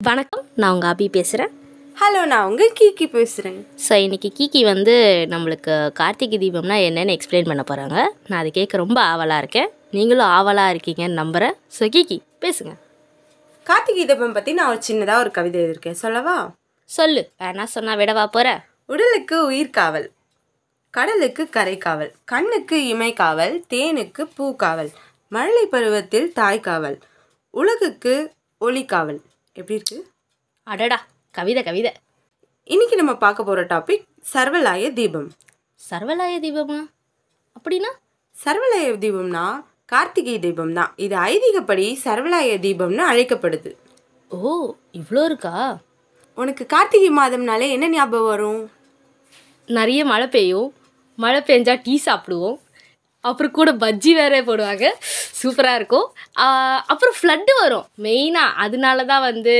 வணக்கம் நான் உங்கள் அபி பேசுகிறேன் ஹலோ நான் உங்கள் கீக்கி பேசுகிறேன் ஸோ இன்றைக்கி கீக்கி வந்து நம்மளுக்கு கார்த்திகை தீபம்னா என்னென்னு எக்ஸ்பிளைன் பண்ண போகிறாங்க நான் அதை கேட்க ரொம்ப ஆவலாக இருக்கேன். நீங்களும் ஆவலாக இருக்கீங்கன்னு நம்புகிறேன் ஸோ கீக்கி பேசுங்க. கார்த்திகை தீபம் பற்றி நான் ஒரு சின்னதாக ஒரு கவிதை எழுதியிருக்கேன். சொல்லவா? சொல்லு. வேணா சொன்னால் விடவா போகிற உடலுக்கு உயிர்காவல் கடலுக்கு கரைக்காவல் கண்ணுக்கு இமைக்காவல் தேனுக்கு பூக்காவல் மழலை பருவத்தில் தாய்க்காவல் உலகுக்கு ஒளிக்காவல் எப்படி இருக்கு? அடடா கவிதை கவிதை. இன்னைக்கு நம்ம பார்க்க போகிற டாபிக் சர்வலாய தீபம். சர்வலாய தீபமா? அப்படின்னா? சர்வலாய தீபம்னா கார்த்திகை தீபம் தான் இது ஐதீகப்படி சர்வலாய தீபம்னு அழைக்கப்படுது. ஓ இவ்வளோ இருக்கா? உனக்கு கார்த்திகை மாதம்னாலே என்ன ஞாபகம் வரும்? நிறைய மழை பெய்யும். மழை பெஞ்சா டீ சாப்பிடுவோம். அப்புறம் கூட பஜ்ஜி வேற போடுவாங்க. சூப்பராக இருக்கும். அப்புறம் ஃப்ளட்டு வரும். மெயினாக அதனால தான் வந்து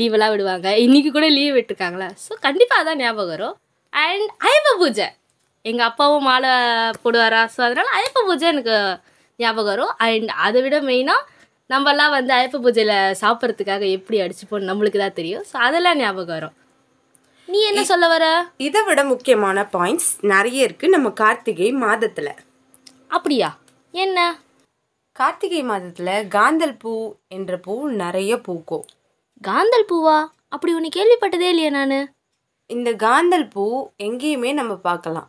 லீவெல்லாம் விடுவாங்க. இன்றைக்கி கூட லீவ் விட்டுருக்காங்களா? ஸோ கண்டிப்பாக அதான் ஞாபகம் வரும். அண்ட் ஐயப்ப பூஜை. எங்கள் அப்பாவும் மாலை போடுவாரா? ஸோ அதனால் ஐயப்ப பூஜை எனக்கு ஞாபகம் வரும். அண்ட் அதை விட மெயினாக நம்மலாம் வந்து ஐயப்ப பூஜையில் சாப்பிட்றதுக்காக எப்படி அடிச்சுப்போம் நம்மளுக்கு தான் தெரியும். ஸோ அதெல்லாம் ஞாபகம் வரும். நீ என்ன சொல்ல வர? இதை விட முக்கியமான பாயிண்ட்ஸ் நிறைய இருக்கு நம்ம கார்த்திகை மாதத்துல. அப்படியா? என்ன? கார்த்திகை மாதத்துல காந்தல் பூ என்ற பூ நிறைய பூக்கும். காந்தல் பூவா? அப்படி ஒன்று கேள்விப்பட்டதே இல்லையே நான். இந்த காந்தல் பூ எங்கேயுமே நம்ம பார்க்கலாம்.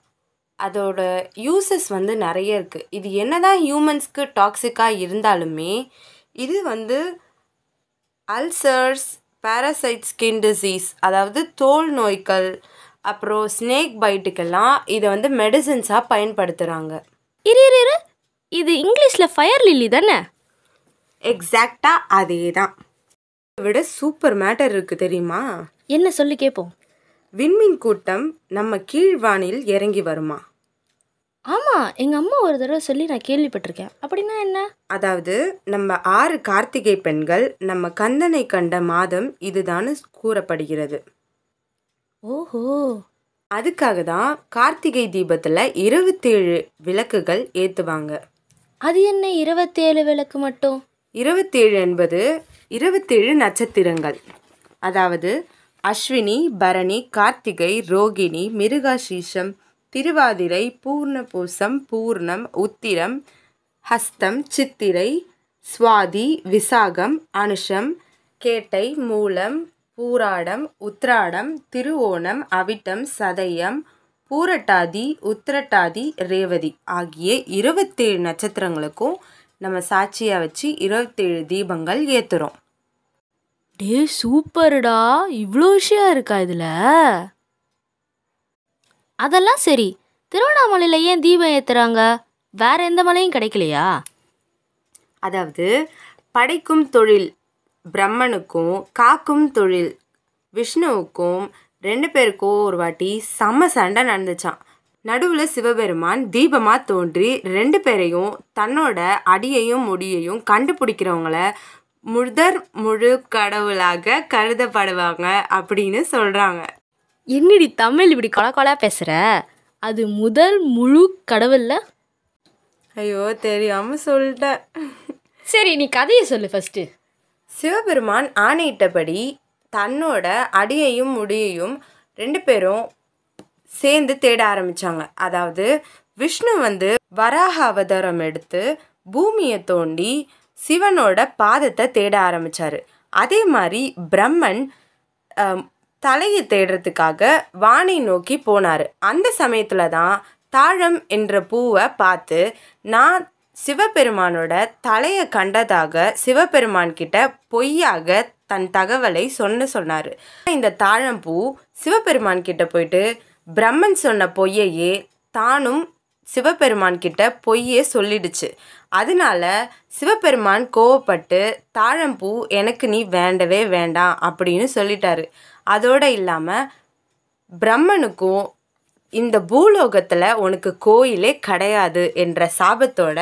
அதோட யூசஸ் வந்து நிறைய இருக்கு. இது என்னதான் ஹியூமன்ஸ்க்கு டாக்ஸிக்காக இருந்தாலுமே இது வந்து அல்சர்ஸ் பாராசைட் ஸ்கின் டிசீஸ் அதாவது தோல் நோய்கள் அப்புறம் ஸ்னேக் பைட்டுக்கெல்லாம் இதை வந்து மெடிசின்ஸாக பயன்படுத்துகிறாங்க இரு இரு. இது இங்கிலீஷில் ஃபயர் லில்லி தானே? எக்ஸாக்டாக அதே தான் விட சூப்பர் மேட்டர் இருக்கு தெரியுமா? என்ன சொல்லி கேட்போம் விண்மீன் கூட்டம் நம்ம கீழ்வானில் இறங்கி வருமா? ஆமாம் எங்கள் அம்மா ஒரு தடவை சொல்லி நான் கேள்விப்பட்டிருக்கேன். அப்படின்னா என்ன? அதாவது நம்ம ஆறு கார்த்திகை பெண்கள் நம்ம கந்தனை கண்ட மாதம் இதுதான் கூறப்படுகிறது. ஓஹோ. அதுக்காக தான் கார்த்திகை தீபத்தில் இருபத்தேழு விளக்குகள் ஏற்றுவாங்க அது என்ன இருபத்தேழு விளக்கு மட்டும்? இருபத்தேழு என்பது இருபத்தேழு நட்சத்திரங்கள். அதாவது அஸ்வினி பரணி கார்த்திகை ரோகிணி மிருகாசீஷம் திருவாதிரை பூர்ணபூசம் பூர்ணம் உத்திரம் ஹஸ்தம் சித்திரை சுவாதி விசாகம் அனுஷம் கேட்டை மூலம் பூராடம் உத்ராடம் திருவோணம் அவிட்டம் சதயம் பூரட்டாதி உத்திரட்டாதி ரேவதி ஆகிய இருபத்தேழு நட்சத்திரங்களுக்கும் நம்ம சாட்சியாக வச்சு இருபத்தேழு தீபங்கள் ஏற்றுறோம் டே சூப்பர்டா. இவ்வளோ விஷயம் இருக்கா இதில்? அதெல்லாம் சரி. திருவண்ணாமலையில் ஏன் தீபம் ஏற்றுறாங்க வேற எந்த மலையும் கிடைக்கலையா? அதாவது படைக்கும் தொழில் பிரம்மனுக்கும் காக்கும் தொழில் விஷ்ணுவுக்கும் ரெண்டு பேருக்கும் ஒரு வாட்டி செம சண்டை நடந்துச்சான் நடுவில் சிவபெருமான் தீபமாக தோன்றி ரெண்டு பேரையும் தன்னோட அடியையும் முடியையும் கண்டுபிடிக்கிறவங்கள முதற் முழு கடவுளாக கருதப்படுவாங்க அப்படின்னு சொல்கிறாங்க என்னடி தமிழ் இப்படி கொல கொலா பேசுகிற அது முதல் முழு கடவுள்ல? ஐயோ தெரியாமல் சொல்லிட்டேன். சரி நீ கதையை சொல்லு ஃபஸ்ட்டு சிவபெருமான் ஆணையிட்டபடி தன்னோட அடியையும் முடியையும் ரெண்டு பேரும் சேர்ந்து தேட ஆரம்பித்தாங்க அதாவது விஷ்ணு வந்து வராக அவதாரம் எடுத்து பூமியை தோண்டி சிவனோட பாதத்தை தேட ஆரம்பித்தார் அதே மாதிரி பிரம்மன் தலையை தேடுறதுக்காக வானை நோக்கி போனார். அந்த சமயத்தில் தான் தாழம் என்ற பூவை பார்த்து நான் சிவபெருமானோட தலையை கண்டதாக சிவபெருமான் கிட்ட பொய்யாக தன் தகவலை சொன்ன சொன்னார். இந்த தாழம்பூ சிவபெருமான் கிட்ட போயிட்டு பிரம்மன் சொன்ன பொய்யையே தானும் சிவபெருமான் கிட்ட பொய்யே சொல்லிடுச்சு. அதனால சிவபெருமான் கோவப்பட்டு தாழம்பூ எனக்கு நீ வேண்டவே வேண்டாம் அப்படின்னு சொல்லிட்டாரு. அதோடு இல்லாமல் பிரம்மனுக்கும் இந்த பூலோகத்தில் உனக்கு கோயிலே கிடையாது என்ற சாபத்தோட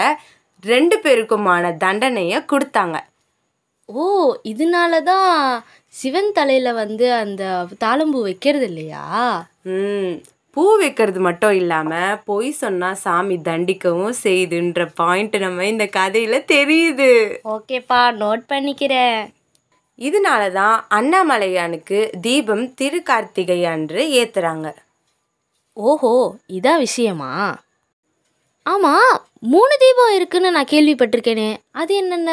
ரெண்டு பேருக்குமான தண்டனையை கொடுத்தாங்க. ஓ இதனால தான் சிவன் தலையில் வந்து அந்த தாளம்பூ வைக்கிறது இல்லையா? ம். பூ வைக்கிறது மட்டும் இல்லாமல் பொய் சொன்னால் சாமி தண்டிக்கவும் செய்யுதுன்ற பாயிண்ட் நம்ம இந்த கதையில் தெரியுது. ஓகேப்பா நோட் பண்ணிக்கிறேன். இதனால தான் அண்ணாமலையானுக்கு தீபம் திருக்கார்த்திகை அன்று ஏத்துறாங்க. ஓஹோ இதான் விஷயமா? ஆமாம் மூணு தீபம் இருக்குன்னு நான் கேள்விப்பட்டிருக்கேனே. அது என்னென்ன?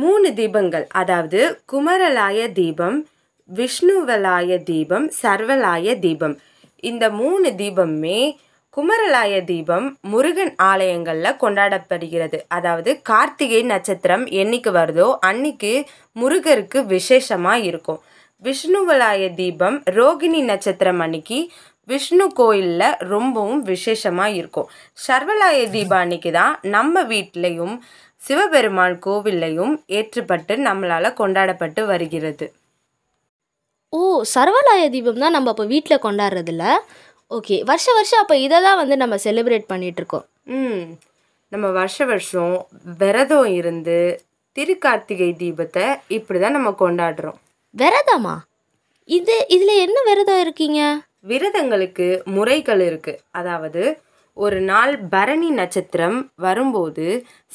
மூணு தீபங்கள் அதாவது குமரலாய தீபம் விஷ்ணுவலாய தீபம் சர்வலாய தீபம். இந்த மூணு தீபமுமே குமரலாய தீபம் முருகன் ஆலயங்களில் கொண்டாடப்படுகிறது. அதாவது கார்த்திகை நட்சத்திரம் என்னைக்கு வருதோ அன்னைக்கு முருகருக்கு விசேஷமாக இருக்கும். விஷ்ணுவலாய தீபம் ரோகிணி நட்சத்திரம் அன்னைக்கு விஷ்ணு கோயிலில் ரொம்பவும் விசேஷமாக இருக்கும். சர்வலாய தீபம் அன்னைக்கு தான் நம்ம வீட்லேயும் சிவபெருமான் கோவில்லையும் ஏற்றுப்பட்டு நம்மளால் கொண்டாடப்பட்டு வருகிறது. ஓ சர்வலாய தீபம் தான் நம்ம அப்போ வீட்டில் கொண்டாடுறதில்ல ஓகே வருஷ வருஷம் அப்போ இதை தான் வந்து நம்ம செலிப்ரேட் பண்ணிகிட்ருக்கோம் ம் நம்ம வருஷ வருஷம் விரதம் இருந்து திருக்கார்த்திகை தீபத்தை இப்படி தான் நம்ம கொண்டாடுறோம். விரதமா? இது இதில் என்ன விரதம் இருக்கீங்க? விரதங்களுக்கு முறைகள் இருக்குது அதாவது ஒரு நாள் பரணி நட்சத்திரம் வரும்போது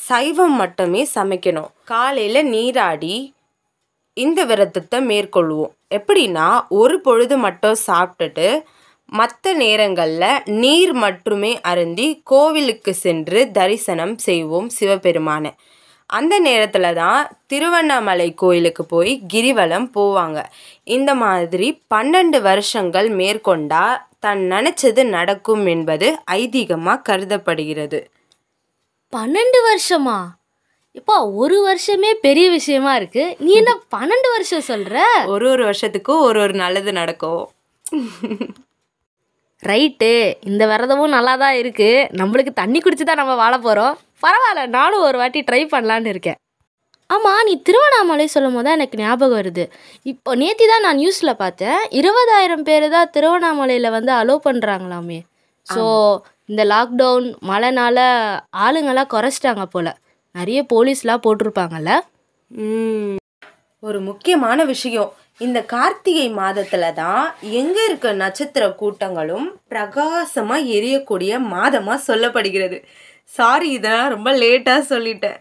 சைவம் மட்டுமே சமைக்கணும். காலையில் நீராடி இந்த விரதத்தை மேற்கொள்வோம். எப்படின்னா ஒரு பொழுது மட்டும் சாப்பிட்டுட்டு மற்ற நேரங்களில் நீர் மட்டுமே அருந்தி கோவிலுக்கு சென்று தரிசனம் செய்வோம் சிவபெருமானை. அந்த நேரத்தில் தான் திருவண்ணாமலை கோயிலுக்கு போய் கிரிவலம் போவாங்க. இந்த மாதிரி பன்னெண்டு வருஷங்கள் மேற்கொண்டா தான் நினச்சது நடக்கும் என்பது ஐதீகமாக கருதப்படுகிறது. பன்னெண்டு வருஷமா? இப்போ ஒரு வருஷமே பெரிய விஷயமா இருக்கு. நீ என்ன பன்னெண்டு வருஷம் சொல்ற? ஒரு ஒரு வருஷத்துக்கும் ஒரு ஒரு நல்லது நடக்கும். ரைட்டு. இந்த விரதமும் நல்லா தான் இருக்கு. நம்மளுக்கு தண்ணி குடிச்சு தான் நம்ம வாழ போகிறோம் பரவாயில்ல நானும் ஒரு வாட்டி ட்ரை பண்ணலான்னு இருக்கேன். ஆமாம் நீ திருவண்ணாமலை சொல்லும் போது தான் எனக்கு ஞாபகம் வருது. இப்போ நேத்தி தான் நான் நியூஸில் பார்த்தேன். இருபதாயிரம் பேர் தான் திருவண்ணாமலையில் வந்து அலோவ் பண்ணுறாங்களாமே ஸோ இந்த லாக்டவுன் மழைனால ஆளுங்கெல்லாம் குறைச்சிட்டாங்க போல். நிறைய போலீஸ்லாம் போட்டிருப்பாங்கல்ல? ஒரு முக்கியமான விஷயம். இந்த கார்த்திகை மாதத்துல தான் எங்க இருக்க நட்சத்திர கூட்டங்களும் பிரகாசமா எரியக்கூடிய மாதமா சொல்லப்படுகிறது. சாரி இதை ரொம்ப லேட்டா சொல்லிட்டேன்.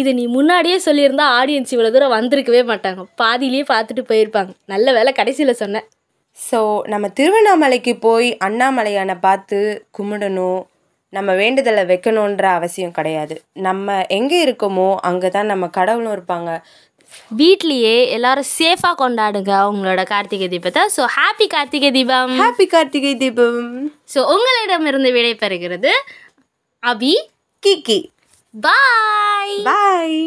இது நீ முன்னாடியே சொல்லியிருந்தா ஆடியன்ஸ் இவ்வளோ தூரம் வந்திருக்கவே மாட்டாங்க. பாதியிலேயே பார்த்துட்டு போயிருப்பாங்க. நல்ல வேலை கடைசியில் சொன்னேன். ஸோ நம்ம திருவண்ணாமலைக்கு போய் அண்ணாமலையானை பார்த்து கும்பிடணும் நம்ம வேண்டுதலை வைக்கணுன்ற அவசியம் கிடையாது. நம்ம எங்கே இருக்கோமோ அங்கே தான் நம்ம கடவுளும் இருப்பாங்க. வீட்லேயே எல்லாரும் சேஃபாக கொண்டாடுங்க அவங்களோட கார்த்திகை தீபத்தை. So happy Karthigai Deepam. Happy Karthigai Deepam. So உங்களிடமிருந்து விடைபெறுகிறது அபி கிக்கி பாய் பாய்